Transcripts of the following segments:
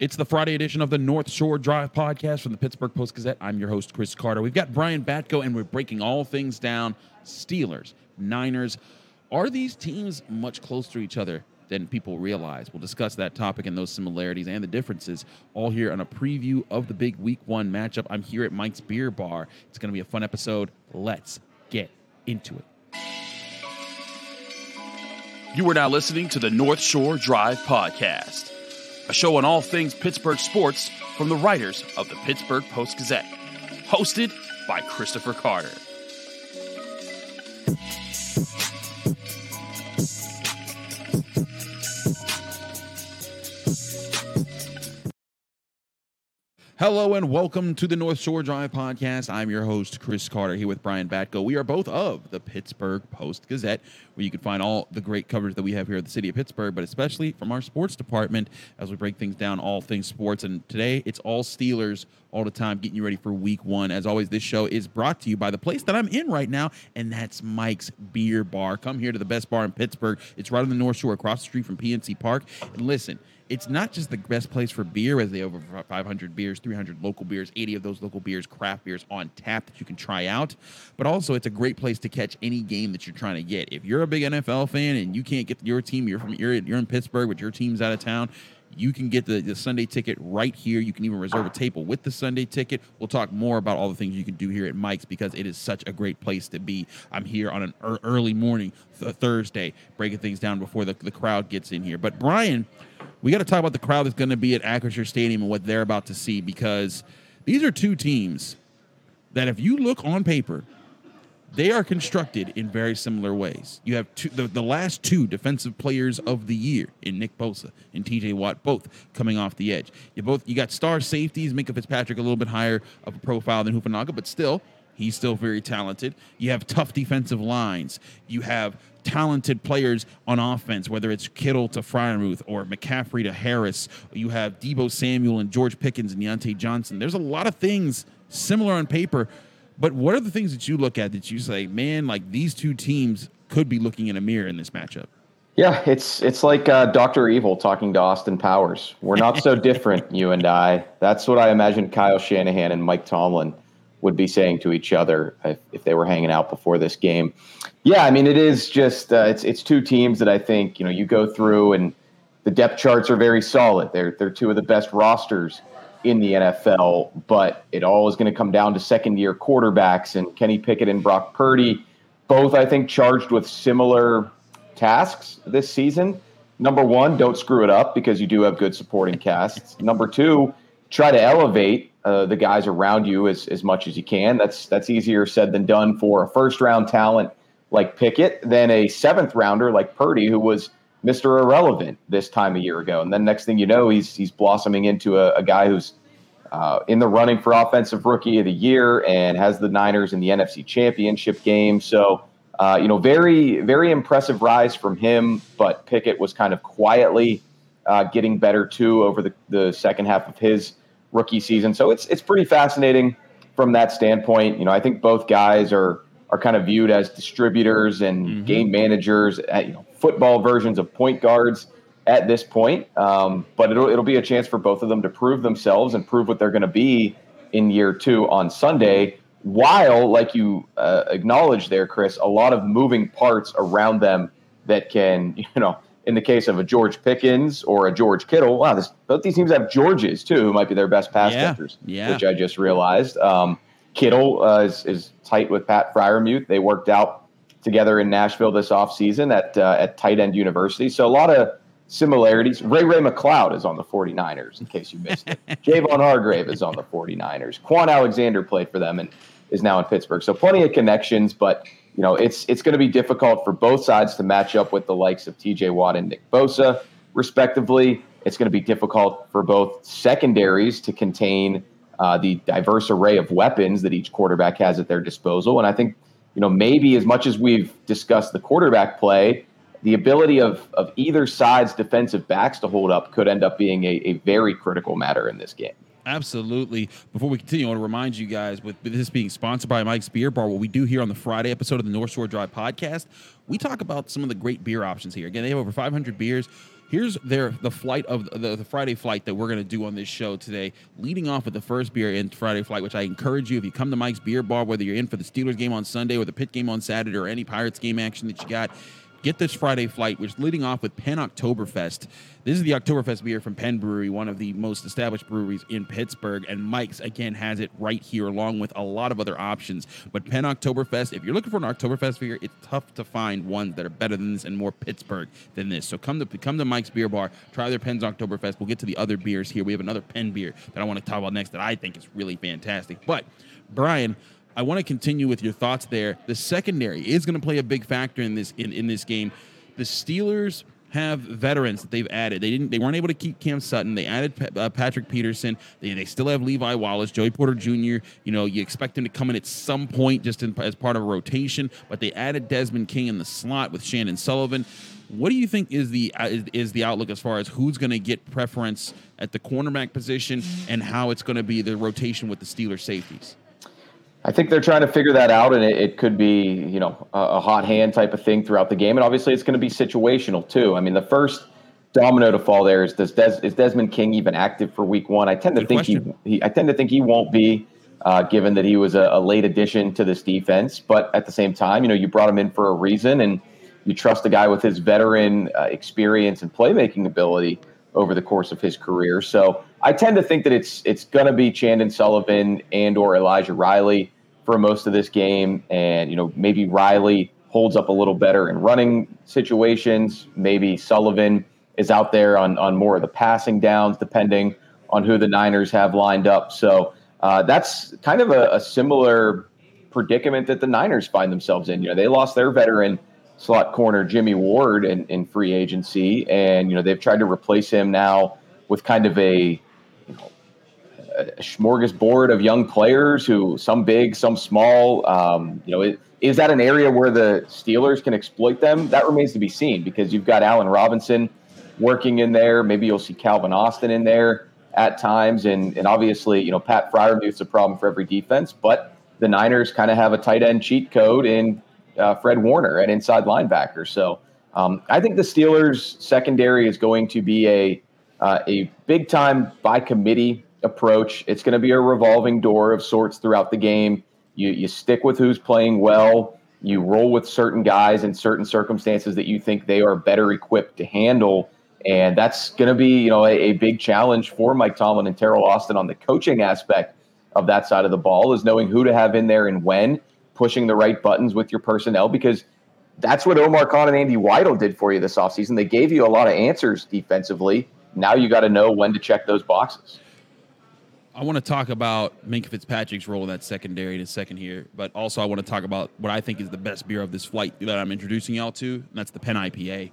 It's the Friday edition of the North Shore Drive podcast from the Pittsburgh Post Gazette. I'm your host, Chris Carter. We've got Brian Batko, and we're breaking all things down Steelers, Niners. Are these teams much closer to each other than people realize? We'll discuss that topic and those similarities and the differences all here on a preview of the big week one matchup. I'm here at Mike's Beer Bar. It's going to be a fun episode. Let's get into it. You are now listening to the North Shore Drive podcast a show on all things Pittsburgh sports from the writers of the Pittsburgh Post Gazette. Hosted by Christopher Carter. Hello and welcome to the North Shore Drive podcast. I'm your host, Chris Carter, here with Brian Batko. We are both of the Pittsburgh Post Gazette, where you can find all the great coverage that we have here at the city of Pittsburgh, but especially from our sports department as we break things down, all things sports. And today it's all Steelers all the time, getting you ready for week one. As always, this show is brought to you by the place that I'm in right now, and that's Mike's Beer Bar. Come here to the best bar in Pittsburgh. It's right on the North Shore, across the street from PNC Park. And listen, it's not just the best place for beer, as they over 500 beers, 300 local beers, 80 of those local beers, craft beers on tap that you can try out, but also it's a great place to catch any game that you're trying to get. If you're a big NFL fan and you can't get your team, you're from you're, you're in Pittsburgh, but your team's out of town. You can get the, the Sunday ticket right here. You can even reserve a table with the Sunday ticket. We'll talk more about all the things you can do here at Mike's because it is such a great place to be. I'm here on an early morning, th- Thursday, breaking things down before the, the crowd gets in here. But Brian, we got to talk about the crowd that's going to be at Acrisure Stadium and what they're about to see because these are two teams that, if you look on paper, they are constructed in very similar ways. You have two, the, the last two defensive players of the year in Nick Bosa and TJ Watt, both coming off the edge. You both you got star safeties, Minkah Fitzpatrick a little bit higher of a profile than Hufanga, but still He's still very talented. You have tough defensive lines. You have talented players on offense, whether it's Kittle to Freiermuth or McCaffrey to Harris. You have Deebo Samuel and George Pickens and Diontae Johnson. There's a lot of things similar on paper, but what are the things that you look at that you say, man, like these two teams could be looking in a mirror in this matchup? Yeah, it's it's like uh, Doctor Evil talking to Austin Powers. We're not so different, you and I. That's what I imagine Kyle Shanahan and Mike Tomlin would be saying to each other if, if they were hanging out before this game. Yeah, I mean, it is just uh, it's it's two teams that I think you know you go through and the depth charts are very solid. They're they're two of the best rosters in the NFL, but it all is going to come down to second year quarterbacks and Kenny Pickett and Brock Purdy, both I think charged with similar tasks this season. Number one, don't screw it up because you do have good supporting casts. Number two, try to elevate uh, the guys around you as, as much as you can. That's that's easier said than done for a first round talent like Pickett than a seventh rounder like Purdy, who was Mr. Irrelevant this time a year ago. And then next thing you know, he's he's blossoming into a, a guy who's uh, in the running for offensive rookie of the year and has the Niners in the NFC Championship game. So. Uh, you know, very, very impressive rise from him, but Pickett was kind of quietly uh, getting better too over the, the second half of his rookie season. So it's it's pretty fascinating from that standpoint. You know, I think both guys are are kind of viewed as distributors and mm-hmm. game managers, at, you know, football versions of point guards at this point. Um, but it'll it'll be a chance for both of them to prove themselves and prove what they're going to be in year two on Sunday. While, like you uh, acknowledged there, Chris, a lot of moving parts around them that can, you know, in the case of a George Pickens or a George Kittle, wow, this, both these teams have Georges too, who might be their best pass yeah, catchers, yeah. which I just realized. Um, Kittle uh, is, is, tight with Pat Freiermuth. They worked out together in Nashville this offseason at, uh, at tight end university. So a lot of similarities. Ray Ray McCloud is on the 49ers, in case you missed it. Javon Hargrave is on the 49ers. Quan Alexander played for them and is now in Pittsburgh. So plenty of connections, but – you know, it's it's going to be difficult for both sides to match up with the likes of T.J. Watt and Nick Bosa, respectively. It's going to be difficult for both secondaries to contain uh, the diverse array of weapons that each quarterback has at their disposal. And I think, you know, maybe as much as we've discussed the quarterback play, the ability of of either side's defensive backs to hold up could end up being a, a very critical matter in this game. Absolutely. Before we continue, I want to remind you guys with this being sponsored by Mike's Beer Bar, what we do here on the Friday episode of the North Shore Drive podcast, we talk about some of the great beer options here. Again, they have over 500 beers. Here's their the flight of the, the Friday flight that we're going to do on this show today. Leading off with the first beer in Friday flight, which I encourage you if you come to Mike's Beer Bar, whether you're in for the Steelers game on Sunday or the Pitt game on Saturday or any Pirates game action that you got get this Friday flight, which is leading off with Penn Oktoberfest. This is the Oktoberfest beer from Penn Brewery, one of the most established breweries in Pittsburgh. And Mike's, again, has it right here, along with a lot of other options. But Penn Oktoberfest, if you're looking for an Oktoberfest beer, it's tough to find ones that are better than this and more Pittsburgh than this. So come to come to Mike's Beer Bar, try their Penn's Oktoberfest. We'll get to the other beers here. We have another Penn beer that I want to talk about next that I think is really fantastic. But, Brian, I want to continue with your thoughts there. The secondary is going to play a big factor in this in, in this game. The Steelers have veterans that they've added. They didn't. They weren't able to keep Cam Sutton. They added pa- uh, Patrick Peterson. They, they still have Levi Wallace, Joey Porter Jr. You know, you expect him to come in at some point just in, as part of a rotation. But they added Desmond King in the slot with Chandon Sullivan. What do you think is the uh, is, is the outlook as far as who's going to get preference at the cornerback position and how it's going to be the rotation with the Steelers safeties? I think they're trying to figure that out, and it, it could be, you know, a, a, hot hand type of thing throughout the game. And obviously, it's going to be situational too. I mean, the first domino to fall there is does Des, is Desmond King even active for Week One? I tend to Good think he, he, I tend to think he won't be, uh, given that he was a, a, late addition to this defense. But at the same time, you know, you brought him in for a reason, and you trust a guy with his veteran uh, experience and playmaking ability over the course of his career. So I tend to think that it's it's going to be Chandon Sullivan and or Elijah Riley for most of this game. And, you know, maybe Riley holds up a little better in running situations. Maybe Sullivan is out there on, on more of the passing downs, depending on who the Niners have lined up. So uh, that's kind of a, a, similar predicament that the Niners find themselves in. You know, they lost their veteran slot corner, Jimmy Ward, in, in free agency. And, you know, they've tried to replace him now with kind of a a smorgasbord of young players who some big, some small. Um, you know, it, is that an area where the Steelers can exploit them? That remains to be seen because you've got Allen Robinson working in there. Maybe you'll see Calvin Austin in there at times, and and obviously, you know, Pat Fryer Freiermuth's a problem for every defense, but the Niners kind of have a tight end cheat code in uh, Fred Warner, an inside linebacker. So um, I think the Steelers secondary is going to be a uh, a big time by committee approach. It's going to be a revolving door of sorts throughout the game. You you stick with who's playing well. You roll with certain guys in certain circumstances that you think they are better equipped to handle. And that's going to be, you know, a, a, big challenge for Mike Tomlin and Teryl Austin on the coaching aspect of that side of the ball is knowing who to have in there and when, pushing the right buttons with your personnel because that's what Omar Khan and Andy Weidl did for you this offseason. They gave you a lot of answers defensively. Now you got to know when to check those boxes. I want to talk about Minkah Fitzpatrick's role in that secondary in a second here, but also I want to talk about what I think is the best beer of this flight that I'm introducing y'all to, and that's the Penn IPA.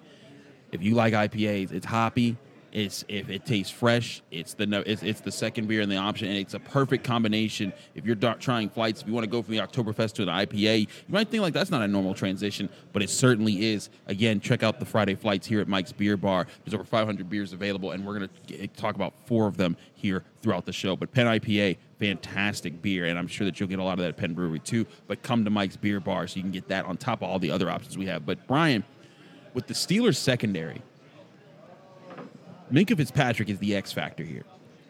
If you like IPAs, it's hoppy, it's if it tastes fresh, it's the it's, it's the second beer in the option, and it's a perfect combination. If you're trying flights, if you want to go from the Oktoberfest to the IPA, you might think like that's not a normal transition, but it certainly is. Again, check out the Friday flights here at Mike's Beer Bar. There's over 500 beers available, and we're gonna eh, talk about four of them here throughout the show. But Penn IPA, fantastic beer, and I'm sure that you'll get a lot of that at Penn Brewery too. But come to Mike's Beer Bar so you can get that on top of all the other options we have. But Brian, with the Steelers secondary Minkah Fitzpatrick is the X factor here.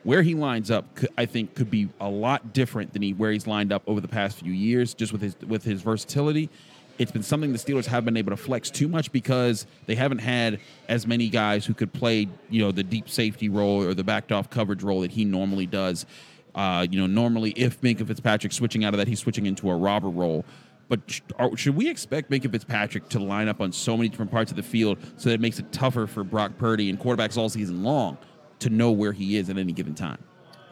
Where he lines up, I think, could be a lot different than he where he's lined up over the past few years, just with his with his versatility. It's been something the Steelers haven't been able to flex too much because they haven't had as many guys who could play, you know, the deep safety role or the backed off coverage role that he normally does. Uh, you know, normally if Minkah Fitzpatrick switching out of that, he's switching into a robber role. But should we expect Minkah Fitzpatrick to line up on so many different parts of the field so that it makes it tougher for Brock Purdy and quarterbacks all season long to know where he is at any given time?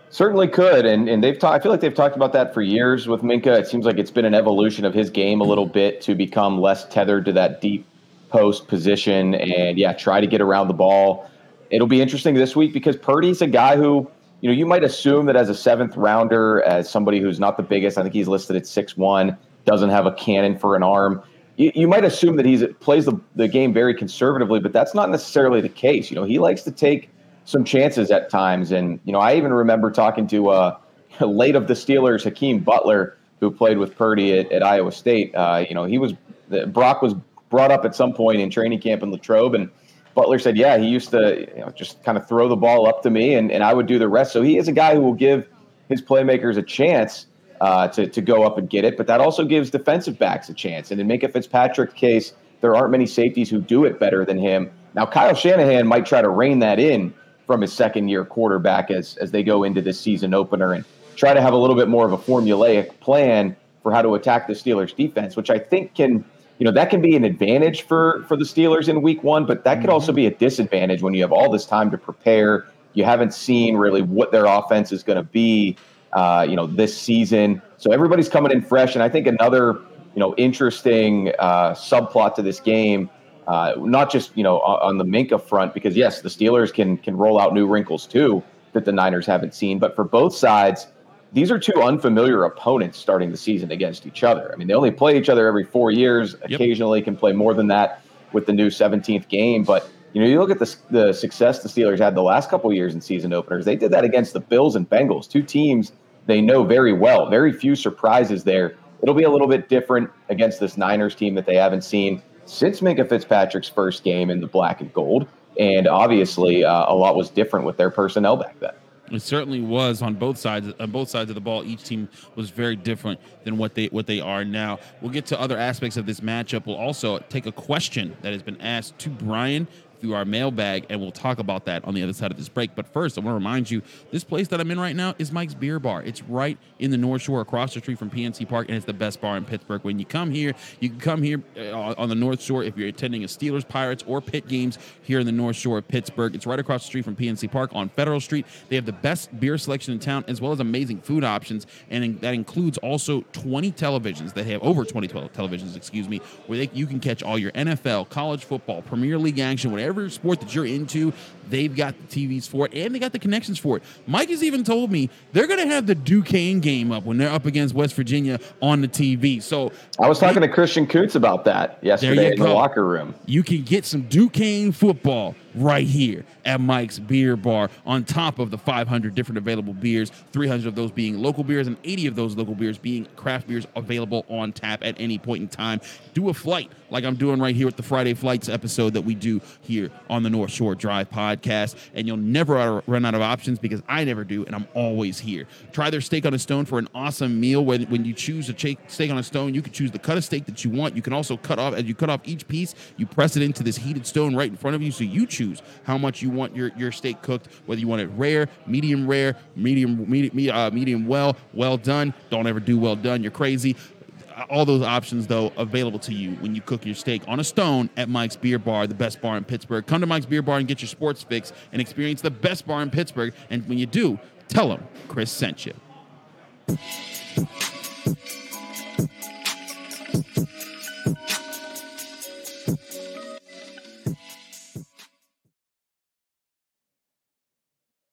Certainly could, and and they've. I feel like they've talked about that for years with Minkah. It seems like it's been an evolution of his game a little bit to become less tethered to that deep post position, and yeah, try to get around the ball. It'll be interesting this week because Purdy's a guy who you know you might assume that as a seventh rounder, as somebody who's not the biggest. I think he's listed at six one doesn't have a cannon for an arm. You, you might assume that he plays the, the game very conservatively, but that's not necessarily the case. You know, he likes to take some chances at times. And, you know, I even remember talking to uh, late of the Steelers, Hakeem Butler, who played with Purdy at, at Iowa State. Uh, you know, he was, Brock was brought up at some point in training camp in Latrobe, and Butler said, yeah, he used to you know, just kind of throw the ball up to me and, and I would do the rest. So he is a guy who will give his playmakers a chance uh, to, to go up and get it, but that also gives defensive backs a chance. And in Minkah Fitzpatrick's case, there aren't many safeties who do it better than him. Now, Kyle Shanahan might try to rein that in from his second year quarterback as, as they go into this season opener and try to have a little bit more of a formulaic plan for how to attack the Steelers defense, which I think can – you know that can be an advantage for for the Steelers in Week One, but that could also be a disadvantage when you have all this time to prepare. You haven't seen really what their offense is going to be, uh, you know, this season. So everybody's coming in fresh, and I think another you know interesting uh, subplot to this game. Uh, not just you know on, on the Minkah front, because yes, the Steelers can can roll out new wrinkles too that the Niners haven't seen. But for both sides, these are two unfamiliar opponents starting the season against each other. I mean, they only play each other every four years. Yep. Occasionally, can play more than that with the new 17th game. But you know, you look at the, the success the Steelers had the last couple years in season openers. They did that against the Bills and Bengals, two teams they know very well. Very few surprises there. It'll be a little bit different against this Niners team that they haven't seen since Minkah Fitzpatrick's first game in the black and gold. And obviously, uh, a lot was different with their personnel back then. It certainly was on both sides. On both sides of the ball, each team was very different than what they what they are now. We'll get to other aspects of this matchup. We'll also take a question that has been asked to Brian through our mailbag, and we'll talk about that on the other side of this break. But first, I want to remind you this place that I'm in right now is Mike's Beer Bar. It's right in the North Shore, across the street from PNC Park, and it's the best bar in Pittsburgh. When you come here, you can come here uh, on the North Shore if you're attending a Steelers, Pirates, or Pitt games here in the North Shore of Pittsburgh. It's right across the street from PNC Park on Federal Street. They have the best beer selection in town, as well as amazing food options, and that includes also 20 televisions. They have over 20 televisions, excuse me, where they, you can catch all your NFL, college football, Premier League action, whatever sport that you're into, they've got the TVs for it and they got the connections for it. Mike has even told me they're going to have the Duquesne game up when they're up against West Virginia on the TV. So I was talking to Christian Coots about that yesterday in the locker room. You can get some Duquesne football right here at Mike's Beer Bar on top of the 500 different available beers, 300 of those being local beers and 80 of those local beers being craft beers available on tap at any point in time. Do a flight like I'm doing right here with the Friday Flights episode that we do here on the North Shore Drive podcast, and you'll never run out of options because I never do, and I'm always here. Try their steak on a stone for an awesome meal. When, when you choose a steak on a stone, you can choose the cut of steak that you want. You can also cut off, as you cut off each piece, you press it into this heated stone right in front of you, so you choose how much you want your, your steak cooked, whether you want it rare, medium rare, medium, medium, uh, medium well, well done. Don't ever do well done. You're crazy all those options though available to you when you cook your steak on a stone at Mike's Beer Bar, the best bar in Pittsburgh. Come to Mike's Beer Bar and get your sports fix and experience the best bar in Pittsburgh. And when you do, tell them Chris sent you.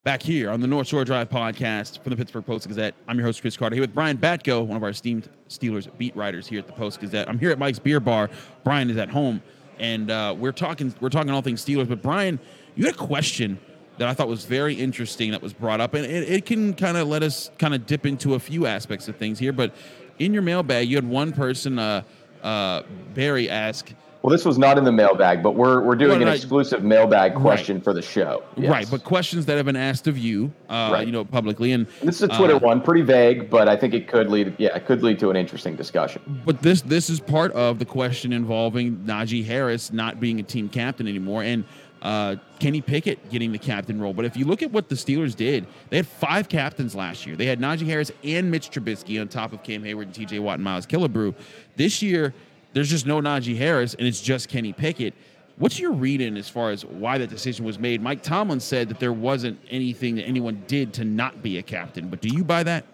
Back here on the North Shore Drive podcast from the Pittsburgh Post Gazette. I'm your host, Chris Carter, here with Brian Batko, one of our esteemed Steelers beat writers here at the Post Gazette. I'm here at Mike's Beer Bar. Brian is at home, and uh, we're talking we're talking all things Steelers. But Brian, you had a question that I thought was very interesting that was brought up, and it, it can kind of let us kind of dip into a few aspects of things here. But in your mailbag, you had one person, uh, uh, Barry, ask well, this was not in the mailbag, but we're we're doing an exclusive mailbag question right. for the show. Yes. Right, but questions that have been asked of you, uh, right. you know, publicly, and, and this is a Twitter uh, one, pretty vague, but I think it could lead, yeah, it could lead to an interesting discussion. But this this is part of the question involving Najee Harris not being a team captain anymore, and uh, Kenny Pickett getting the captain role. But if you look at what the Steelers did, they had five captains last year. They had Najee Harris and Mitch Trubisky on top of Cam Hayward and T.J. Watt and Miles Killebrew. This year there's just no Najee Harris, and it's just Kenny Pickett. What's your reading as far as why that decision was made? Mike Tomlin said that there wasn't anything that anyone did to not be a captain, but do you buy that?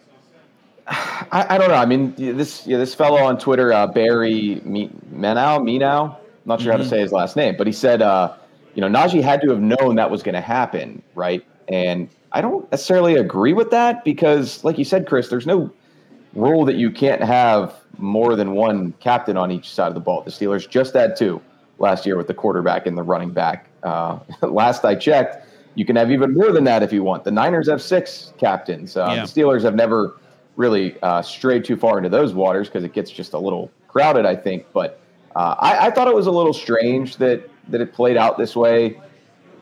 I, I don't know. I mean, this yeah, this fellow on Twitter, uh, Barry Menow, Menow, not sure mm-hmm. how to mm-hmm. say his last name, but he said, uh, you know, Najee had to have known that was going to happen, right? And I don't necessarily agree with that because, like you said, Chris, there's no rule that you can't have more than one captain on each side of the ball. The Steelers just had two last year with the quarterback and the running back. Uh, last I checked, you can have even more than that if you want. The Niners have six captains. Uh, yeah. The Steelers have never really uh, strayed too far into those waters because it gets just a little crowded, I think. But uh, I, I, thought it was a little strange that that it played out this way.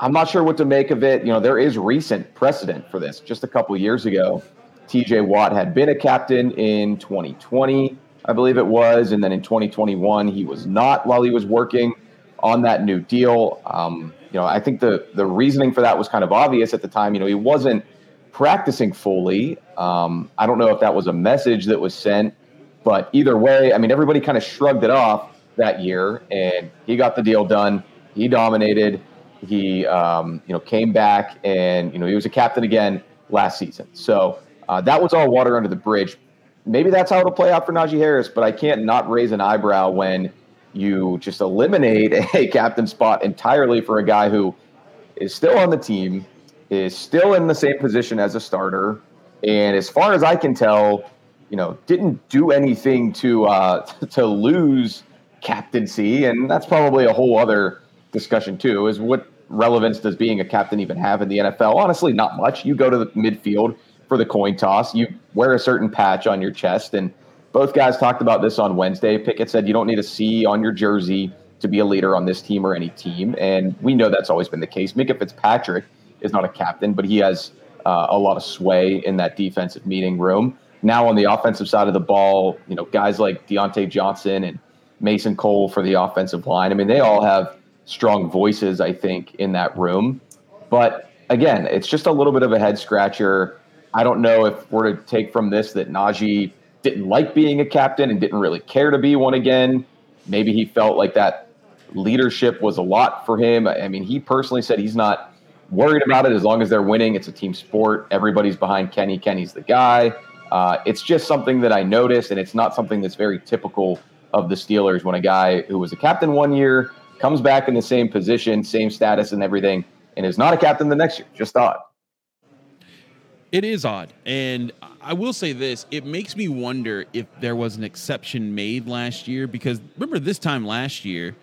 I'm not sure what to make of it. You know, there is recent precedent for this. Just a couple years ago, TJ Watt had been a captain in 2020, I believe it was, and then in 2021 he was not while he was working on that new deal. Um, you know, I think the the reasoning for that was kind of obvious at the time. You know, he wasn't practicing fully. Um, I don't know if that was a message that was sent, but either way, I mean, everybody kind of shrugged it off that year, and he got the deal done. He dominated. He, um, you know, came back, and you know, he was a captain again last season. So uh, that was all water under the bridge. Maybe that's how it'll play out for Najee Harris, but I can't not raise an eyebrow when you just eliminate a captain spot entirely for a guy who is still on the team, is still in the same position as a starter, and as far as I can tell, you know, didn't do anything to uh, to lose captaincy, and that's probably a whole other discussion too. Is what relevance does being a captain even have in the NFL? Honestly, not much. You go to the midfield for the coin toss, you wear a certain patch on your chest, and both guys talked about this on Wednesday. Pickett said you don't need a C on your jersey to be a leader on this team or any team, and we know that's always been the case. Minkah Fitzpatrick is not a captain, but he has uh, a lot of sway in that defensive meeting room. Now on the offensive side of the ball, you know, guys like Diontae Johnson and Mason Cole for the offensive line. I mean, they all have strong voices, I think, in that room. But again, it's just a little bit of a head scratcher. I don't know if we're to take from this that Najee didn't like being a captain and didn't really care to be one again. Maybe he felt like that leadership was a lot for him. I mean, he personally said he's not worried about it as long as they're winning. It's a team sport. Everybody's behind Kenny. Kenny's the guy. Uh, it's just something that I noticed, and it's not something that's very typical of the Steelers when a guy who was a captain one year comes back in the same position, same status, and everything, and is not a captain the next year. Just odd. It is odd. And I will say this it makes me wonder if there was an exception made last year because remember this time last year,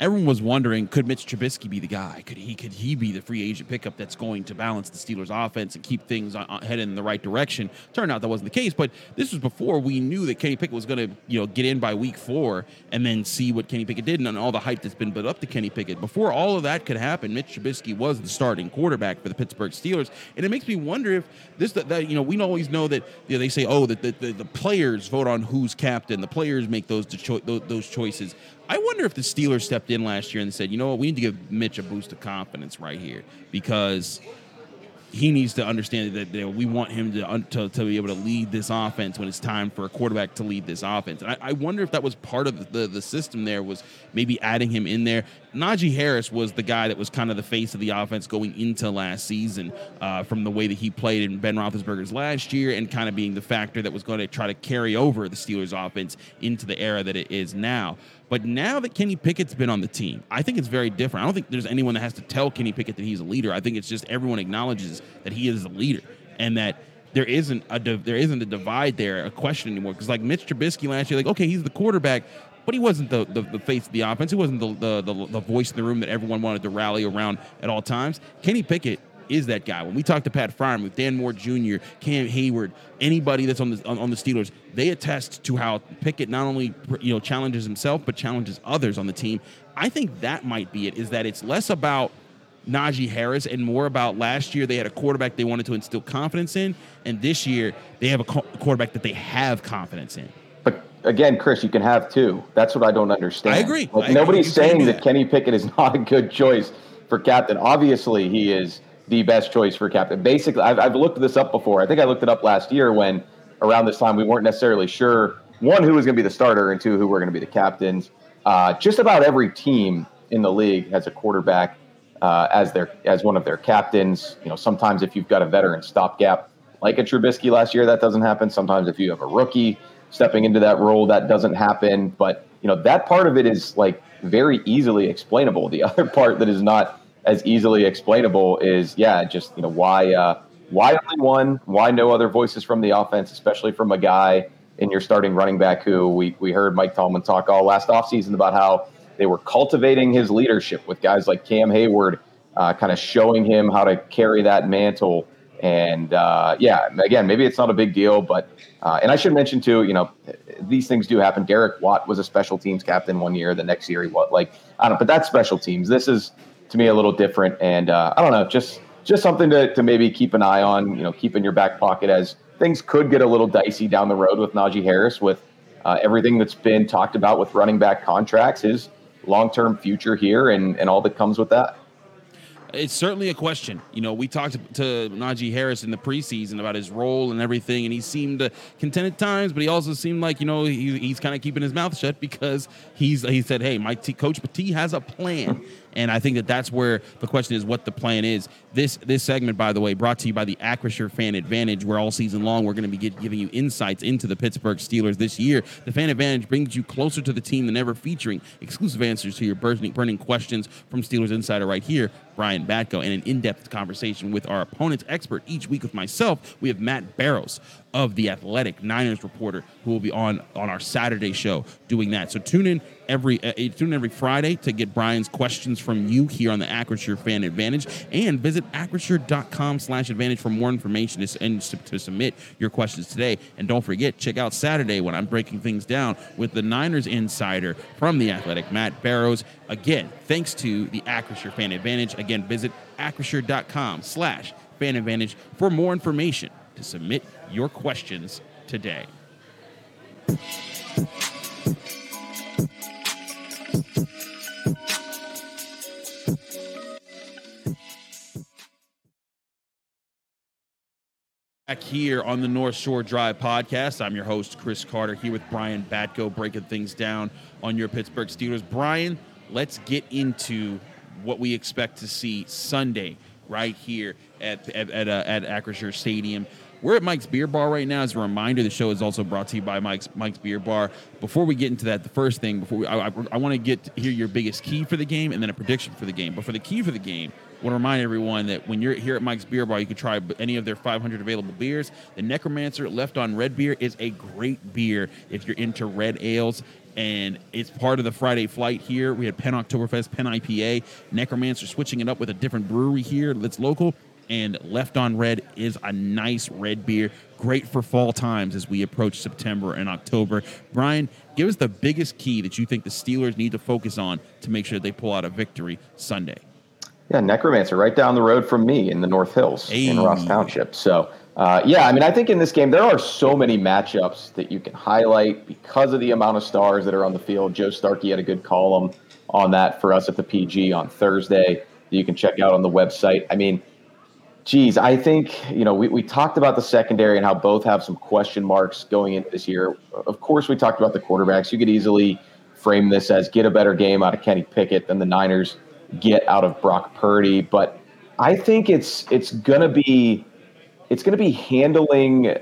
everyone was wondering could Mitch Trubisky be the guy? Could he could he be the free agent pickup that's going to balance the Steelers' offense and keep things on, headed in the right direction? Turned out that wasn't the case, but this was before we knew that Kenny Pickett was going to you know get in by week four and then see what Kenny Pickett did and all the hype that's been built up to Kenny Pickett. Before all of that could happen, Mitch Trubisky was the starting quarterback for the Pittsburgh Steelers, and it makes me wonder if this that, that you know we always know that you know, they say oh that the, the, the, players vote on who's captain, the players make those those, those choices. I wonder if the Steelers stepped in last year and said, you know what, we need to give Mitch a boost of confidence right here because he needs to understand that, we want him to, to, to be able to lead this offense when it's time for a quarterback to lead this offense. And I, I wonder if that was part of the, the, the system there was maybe adding him in there. Najee Harris was the guy that was kind of the face of the offense going into last season uh, from the way that he played in Ben Roethlisberger's last year and kind of being the factor that was going to try to carry over the Steelers offense into the era that it is now. But now that Kenny Pickett's been on the team, I think it's very different. I don't think there's anyone that has to tell Kenny Pickett that he's a leader. I think it's just everyone acknowledges that he is a leader and that there isn't a there isn't a divide there, a question anymore. Because like Mitch Trubisky last year, like okay, he's the quarterback, but he wasn't the, the, the, face of the offense. He wasn't the, the, the voice in the room that everyone wanted to rally around at all times. Kenny Pickett is that guy. When we talk to Pat Freiermuth, Dan Moore Jr., Cam Hayward, anybody that's on the on, on, the Steelers, they attest to how Pickett not only you know challenges himself but challenges others on the team. I think that might be it. Is that it's less about Najee Harris and more about last year they had a quarterback they wanted to instill confidence in, and this year they have a quarterback that they have confidence in. But again, Chris, you can have two. That's what I don't understand. I agree. Like, I nobody's agree. saying that Kenny Pickett is not a good choice for captain. Obviously, he is the best choice for captain. Basically, I've, I've looked this up before. I think I looked it up last year when around this time we weren't necessarily sure one who was going to be the starter and two who were going to be the captains. Uh, just about every team in the league has a quarterback uh, as their as one of their captains. You know, sometimes if you've got a veteran stopgap like a Trubisky last year, that doesn't happen. Sometimes if you have a rookie stepping into that role, that doesn't happen. But you know, that part of it is like very easily explainable. The other part that is not as easily explainable is yeah, just you know why uh, why only one? Why no other voices from the offense, especially from a guy in your starting running back who we we heard Mike Tomlin talk all last offseason about how they were cultivating his leadership with guys like Cam Hayward, uh, kind of showing him how to carry that mantle. And uh, yeah, again, maybe it's not a big deal, but uh, and I should mention too, you know, these things do happen. Derek Watt was a special teams captain one year. The next year he was like I don't. But that's special teams. This is to me a little different, and uh, I don't know. Just just something to to maybe keep an eye on. You know, keep in your back pocket as things could get a little dicey down the road with Najee Harris with uh, everything that's been talked about with running back contracts, his long term future here, and and all that comes with that it's certainly a question. You know, we talked to, Najee Harris in the preseason about his role and everything, and he seemed content at times, but he also seemed like you know he, he's kind of keeping his mouth shut because he's he said, "Hey, my t- coach T has a plan." And I think that that's where the question is what the plan is. This this segment, by the way, brought to you by the Acrisure Fan Advantage, where all season long we're going to be get, giving you insights into the Pittsburgh Steelers this year. The Fan Advantage brings you closer to the team than ever, featuring exclusive answers to your burning, burning questions from Steelers Insider right here, Brian Batko, and an in-depth conversation with our opponent's expert each week with myself. We have Matt Barrows of the Athletic Niners reporter who will be on on our Saturday show doing that. So tune in every uh, tune in every Friday to get Brian's questions from you here on the Acrisure Fan Advantage, and visit acrisure.com/advantage for more information and to, submit your questions today. And don't forget, check out Saturday when I'm breaking things down with the Niners insider from the Athletic, Matt Barrows. Again, thanks to the Acrisure Fan Advantage. Again, visit acrisure.com/fan advantage for more information to submit your questions today. Back here on the North Shore Drive podcast, I'm your host, Chris Carter, here with Brian Batko, breaking things down on your Pittsburgh Steelers. Brian, let's get into what we expect to see Sunday right here at at at, uh, at Acrisure Stadium. We're at Mike's Beer Bar right now. As a reminder, the show is also brought to you by Mike's Mike's Beer Bar. Before we get into that, the first thing before we, I, I, I want to get hear your biggest key for the game and then a prediction for the game. But for the key for the game, I want to remind everyone that when you're here at Mike's Beer Bar, you can try any of their 500 available beers. The Necromancer Left on Red Beer is a great beer if you're into red ales and it's part of the Friday flight here. We had Penn Oktoberfest, Penn IPA, Necromancer switching it up with a different brewery here that's local and Left on Red is a nice red beer, great for fall times as we approach September and October. Brian, give us the biggest key that you think the Steelers need to focus on to make sure they pull out a victory Sunday. Yeah, Necromancer, right down the road from me in the North Hills hey. in Ross Township. So, uh, yeah, I mean, I think in this game there are so many matchups that you can highlight because of the amount of stars that are on the field. Joe Starkey had a good column on that for us at the PG on Thursday that you can check out on the website. I mean, Geez, I think, you know, we, we talked about the secondary and how both have some question marks going into this year. Of course, we talked about the quarterbacks. You could easily frame this as get a better game out of Kenny Pickett than the Niners get out of Brock Purdy. But I think it's it's gonna be it's gonna be handling uh,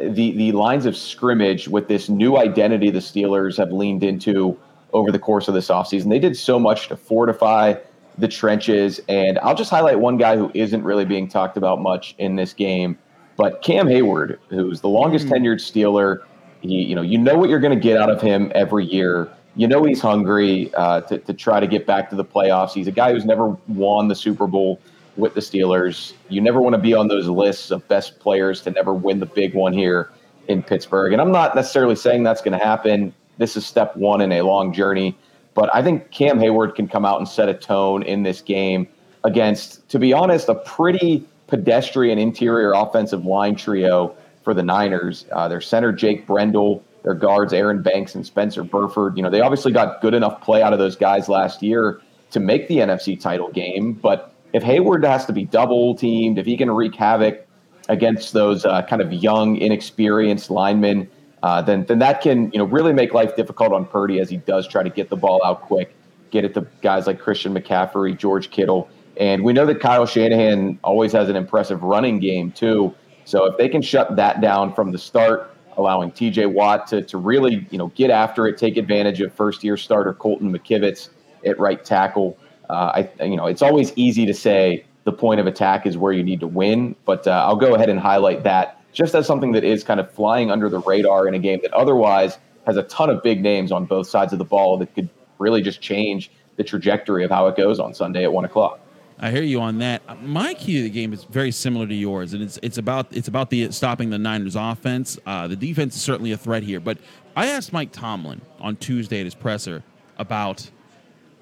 the the lines of scrimmage with this new identity the Steelers have leaned into over the course of this offseason. They did so much to fortify the trenches. And I'll just highlight one guy who isn't really being talked about much in this game, but Cam Hayward, who's the longest mm. tenured Steeler. He, you know, you know what you're going to get out of him every year. You know he's hungry uh, to, to try to get back to the playoffs. He's a guy who's never won the Super Bowl with the Steelers. You never want to be on those lists of best players to never win the big one here in Pittsburgh. And I'm not necessarily saying that's going to happen. This is step one in a long journey. But I think Cam Hayward can come out and set a tone in this game against, to be honest, a pretty pedestrian interior offensive line trio for the Niners. Uh, their center, Jake Brendel, their guards, Aaron Banks and Spencer Burford. You know, they obviously got good enough play out of those guys last year to make the NFC title game. But if Hayward has to be double teamed, if he can wreak havoc against those uh, kind of young, inexperienced linemen, uh, then then that can you know really make life difficult on Purdy as he does try to get the ball out quick, get it to guys like Christian McCaffrey, George Kittle, and we know that Kyle Shanahan always has an impressive running game too. So if they can shut that down from the start, allowing T.J. Watt to to really you know get after it, take advantage of first year starter Colton McKivitz at right tackle. Uh, I you know it's always easy to say the point of attack is where you need to win, but uh, I'll go ahead and highlight that just as something that is kind of flying under the radar in a game that otherwise has a ton of big names on both sides of the ball that could really just change the trajectory of how it goes on Sunday at one o'clock. I hear you on that. My key to the game is very similar to yours, and it's it's about it's about the stopping the Niners' offense. Uh, the defense is certainly a threat here, but I asked Mike Tomlin on Tuesday at his presser about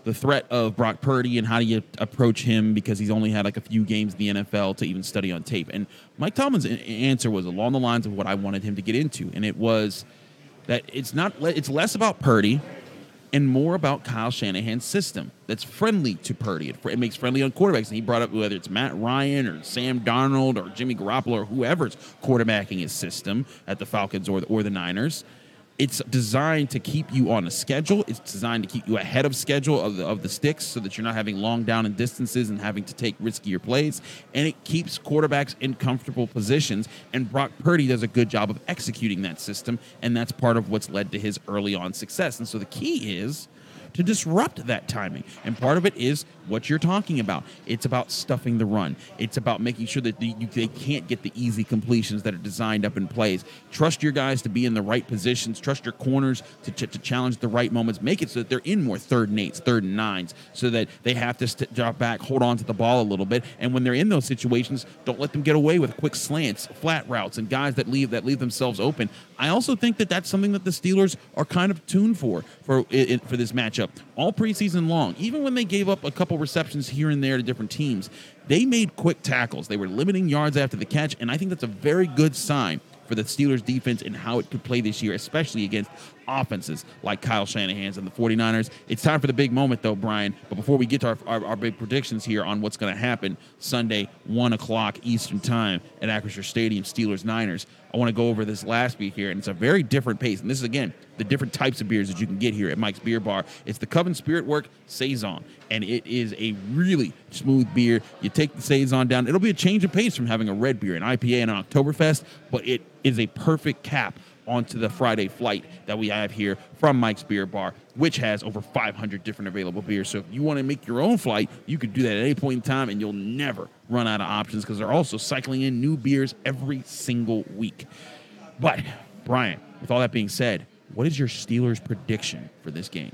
the threat of Brock Purdy and how do you approach him because he's only had like a few games in the NFL to even study on tape. And Mike Tomlin's answer was along the lines of what I wanted him to get into, and it was that it's not it's less about Purdy and more about Kyle Shanahan's system that's friendly to Purdy. It, it, makes friendly on quarterbacks. And he brought up whether it's Matt Ryan or Sam Darnold or Jimmy Garoppolo or whoever's quarterbacking his system at the Falcons or the, or the Niners it's designed to keep you on a schedule. It's designed to keep you ahead of schedule of the, of the sticks so that you're not having long down and distances and having to take riskier plays. And it keeps quarterbacks in comfortable positions. And Brock Purdy does a good job of executing that system. And that's part of what's led to his early on success. And so the key is to disrupt that timing. And part of it is what you're talking about. It's about stuffing the run. It's about making sure that the, you, they can't get the easy completions that are designed up in plays. Trust your guys to be in the right positions. Trust your corners to, to, challenge the right moments. Make it so that they're in more third and eights, third and nines, so that they have to st- drop back, hold on to the ball a little bit. And when they're in those situations, don't let them get away with quick slants, flat routes, and guys that leave that leave themselves open. I also think that that's something that the Steelers are kind of tuned for for for this matchup all preseason long. Even when they gave up a couple receptions here and there to different teams, they made quick tackles. They were limiting yards after the catch, and I think that's a very good sign for the Steelers defense and how it could play this year, especially against offenses like Kyle Shanahan's and the 49ers. It's time for the big moment, though, Brian. But before we get to our, our, our big predictions here on what's going to happen Sunday, 1 o'clock Eastern Time at Acrisure Stadium, Steelers Niners, I want to go over this last beer here, and it's a very different pace. And this is, again, the different types of beers that you can get here at Mike's Beer Bar. It's the Coven Spirit Work Saison, and it is a really smooth beer. You take the Saison down. It'll be a change of pace from having a red beer, an IPA, and an Oktoberfest, but it is a perfect cap onto the Friday flight that we have here from Mike's Beer Bar, which has over 500 different available beers. So if you want to make your own flight, you could do that at any point in time and you'll never run out of options because they're also cycling in new beers every single week. But, Brian, with all that being said, what is your Steelers prediction for this game?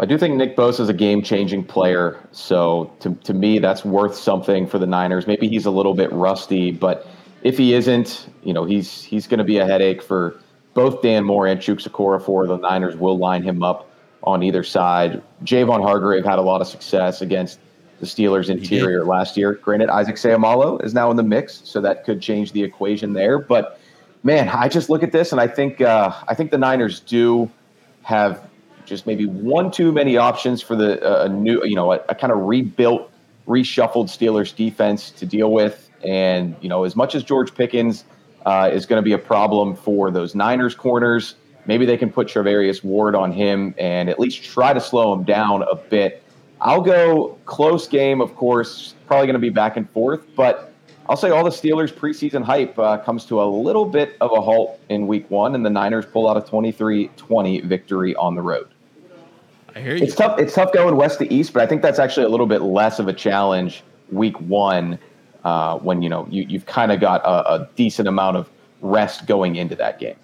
I do think Nick Bosa is a game changing player. So to, to me, that's worth something for the Niners. Maybe he's a little bit rusty, but if he isn't, you know, he's he's going to be a headache for both Dan Moore and Chuks Okorafor. The Niners will line him up on either side. Javon Hargrave had a lot of success against the Steelers interior last year. Granted, Isaac Seumalo is now in the mix, so that could change the equation there. But man, I just look at this and I think uh, I think the Niners do have just maybe one too many options for the uh, new, you know, a, a kind of rebuilt, reshuffled Steelers defense to deal with. And, you know, as much as George Pickens uh, is going to be a problem for those Niners corners, maybe they can put Charvarius Ward on him and at least try to slow him down a bit. I'll go close game, of course, probably going to be back and forth, but I'll say all the Steelers preseason hype uh, comes to a little bit of a halt in week one, and the Niners pull out a 23 20 victory on the road. I hear you. It's tough. It's tough going west to east, but I think that's actually a little bit less of a challenge week one uh, when you know you, you've kind of got a, a decent amount of rest going into that game.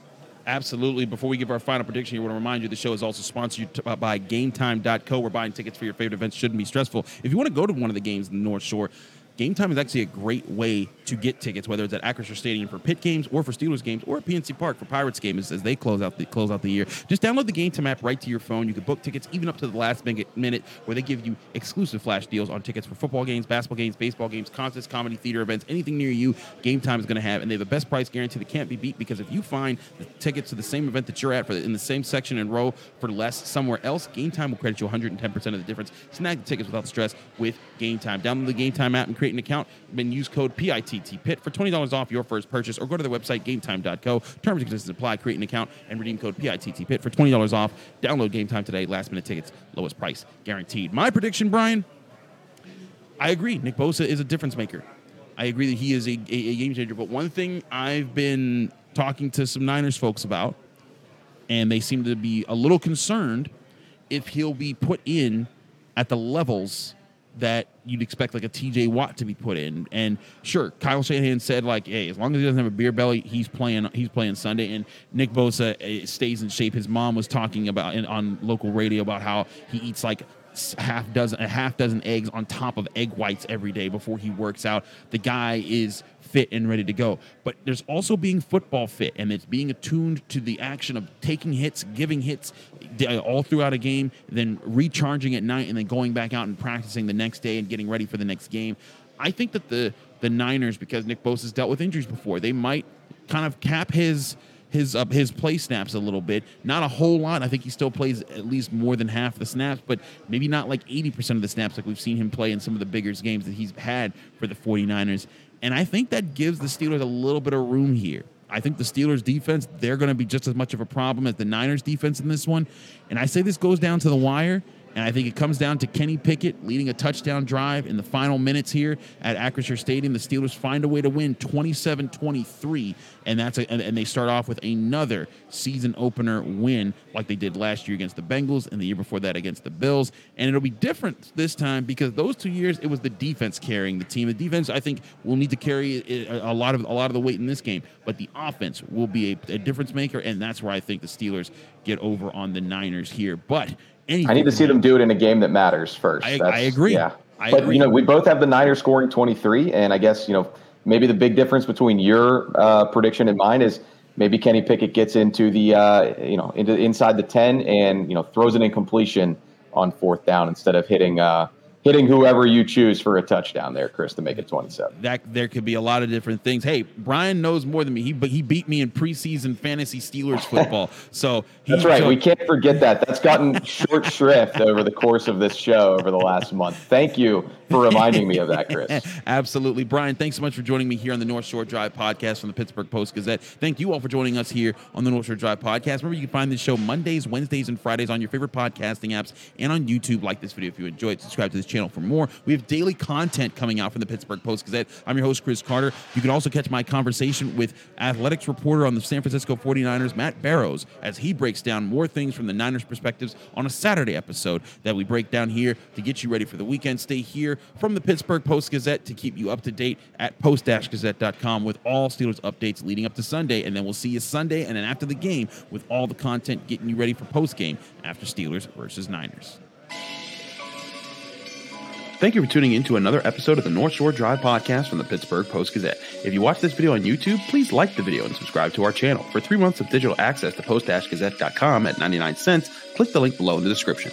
Absolutely. Before we give our final prediction, we want to remind you the show is also sponsored by GameTime.co. We're buying tickets for your favorite events shouldn't be stressful. If you want to go to one of the games in the North Shore, Game Time is actually a great way to get tickets, whether it's at Acrisure Stadium for Pitt games or for Steelers games, or at PNC Park for Pirates games as they close out the close out the year. Just download the Game Time app right to your phone. You can book tickets even up to the last minute, where they give you exclusive flash deals on tickets for football games, basketball games, baseball games, concerts, comedy, theater events, anything near you. Game Time is going to have, and they have the best price guarantee that can't be beat. Because if you find the tickets to the same event that you're at for the, in the same section and row for less somewhere else, Game Time will credit you 110 percent of the difference. Snag the tickets without the stress with Game Time. Download the Game Time app and create an account and use code PITT PIT for $20 off your first purchase or go to the website gametime.co. Terms and conditions apply. Create an account and redeem code PITT PIT for $20 off. Download Game Time today. Last minute tickets, lowest price guaranteed. My prediction, Brian, I agree. Nick Bosa is a difference maker. I agree that he is a, a, a game changer. But one thing I've been talking to some Niners folks about, and they seem to be a little concerned if he'll be put in at the levels that you'd expect like a TJ Watt to be put in. And sure, Kyle Shanahan said like, hey, as long as he doesn't have a beer belly, he's playing. He's playing Sunday. And Nick Bosa eh, stays in shape. His mom was talking about on local radio about how he eats like half dozen a half dozen eggs on top of egg whites every day before he works out. The guy is fit and ready to go. But there's also being football fit, and it's being attuned to the action of taking hits, giving hits uh, all throughout a game, then recharging at night, and then going back out and practicing the next day and getting ready for the next game. I think that the the Niners, because Nick Bosa has dealt with injuries before, they might kind of cap his his uh, his play snaps a little bit. Not a whole lot. I think he still plays at least more than half the snaps, but maybe not like 80% of the snaps like we've seen him play in some of the bigger games that he's had for the 49ers. And I think that gives the Steelers a little bit of room here. I think the Steelers defense, they're going to be just as much of a problem as the Niners defense in this one. And I say this goes down to the wire. And I think it comes down to Kenny Pickett leading a touchdown drive in the final minutes here at Acrisure Stadium. The Steelers find a way to win 27 23, and that's a, and they start off with another season opener win like they did last year against the Bengals and the year before that against the Bills. And it'll be different this time because those two years it was the defense carrying the team. The defense, I think, will need to carry a lot of a lot of the weight in this game, but the offense will be a, a difference maker, and that's where I think the Steelers get over on the Niners here. But anything. I need to see them do it in a game that matters first. I, I agree. Yeah. I but agree. you know, we both have the Niners scoring 23, and I guess you know maybe the big difference between your uh, prediction and mine is maybe Kenny Pickett gets into the uh, you know into inside the 10 and you know throws an incompletion on fourth down instead of hitting uh, hitting whoever you choose for a touchdown there, Chris, to make it 27. That there could be a lot of different things. Hey, Brian knows more than me. He but he beat me in preseason fantasy Steelers football. So that's right. we can't forget that. That's gotten short shrift over the course of this show over the last month. Thank you for reminding me of that, Chris. Absolutely, Brian. Thanks so much for joining me here on the North Shore Drive podcast from the Pittsburgh Post Gazette. Thank you all for joining us here on the North Shore Drive podcast. Remember, you can find this show Mondays, Wednesdays, and Fridays on your favorite podcasting apps and on YouTube. Like this video if you enjoyed. Subscribe to this channel for more. We have daily content coming out from the Pittsburgh Post Gazette. I'm your host, Chris Carter. You can also catch my conversation with Athletic's reporter on the San Francisco 49ers, Matt Barrows, as he breaks down more things from the Niners perspectives on a Saturday episode that we break down here to get you ready for the weekend. Stay here from the Pittsburgh Post Gazette to keep you up to date at post-gazette.com with all Steelers updates leading up to Sunday. And then we'll see you Sunday and then after the game with all the content getting you ready for post game after Steelers versus Niners. Thank you for tuning in to another episode of the North Shore Drive podcast from the Pittsburgh Post Gazette. If you watch this video on YouTube, please like the video and subscribe to our channel. For three months of digital access to post-gazette.com at 99 cents, click the link below in the description.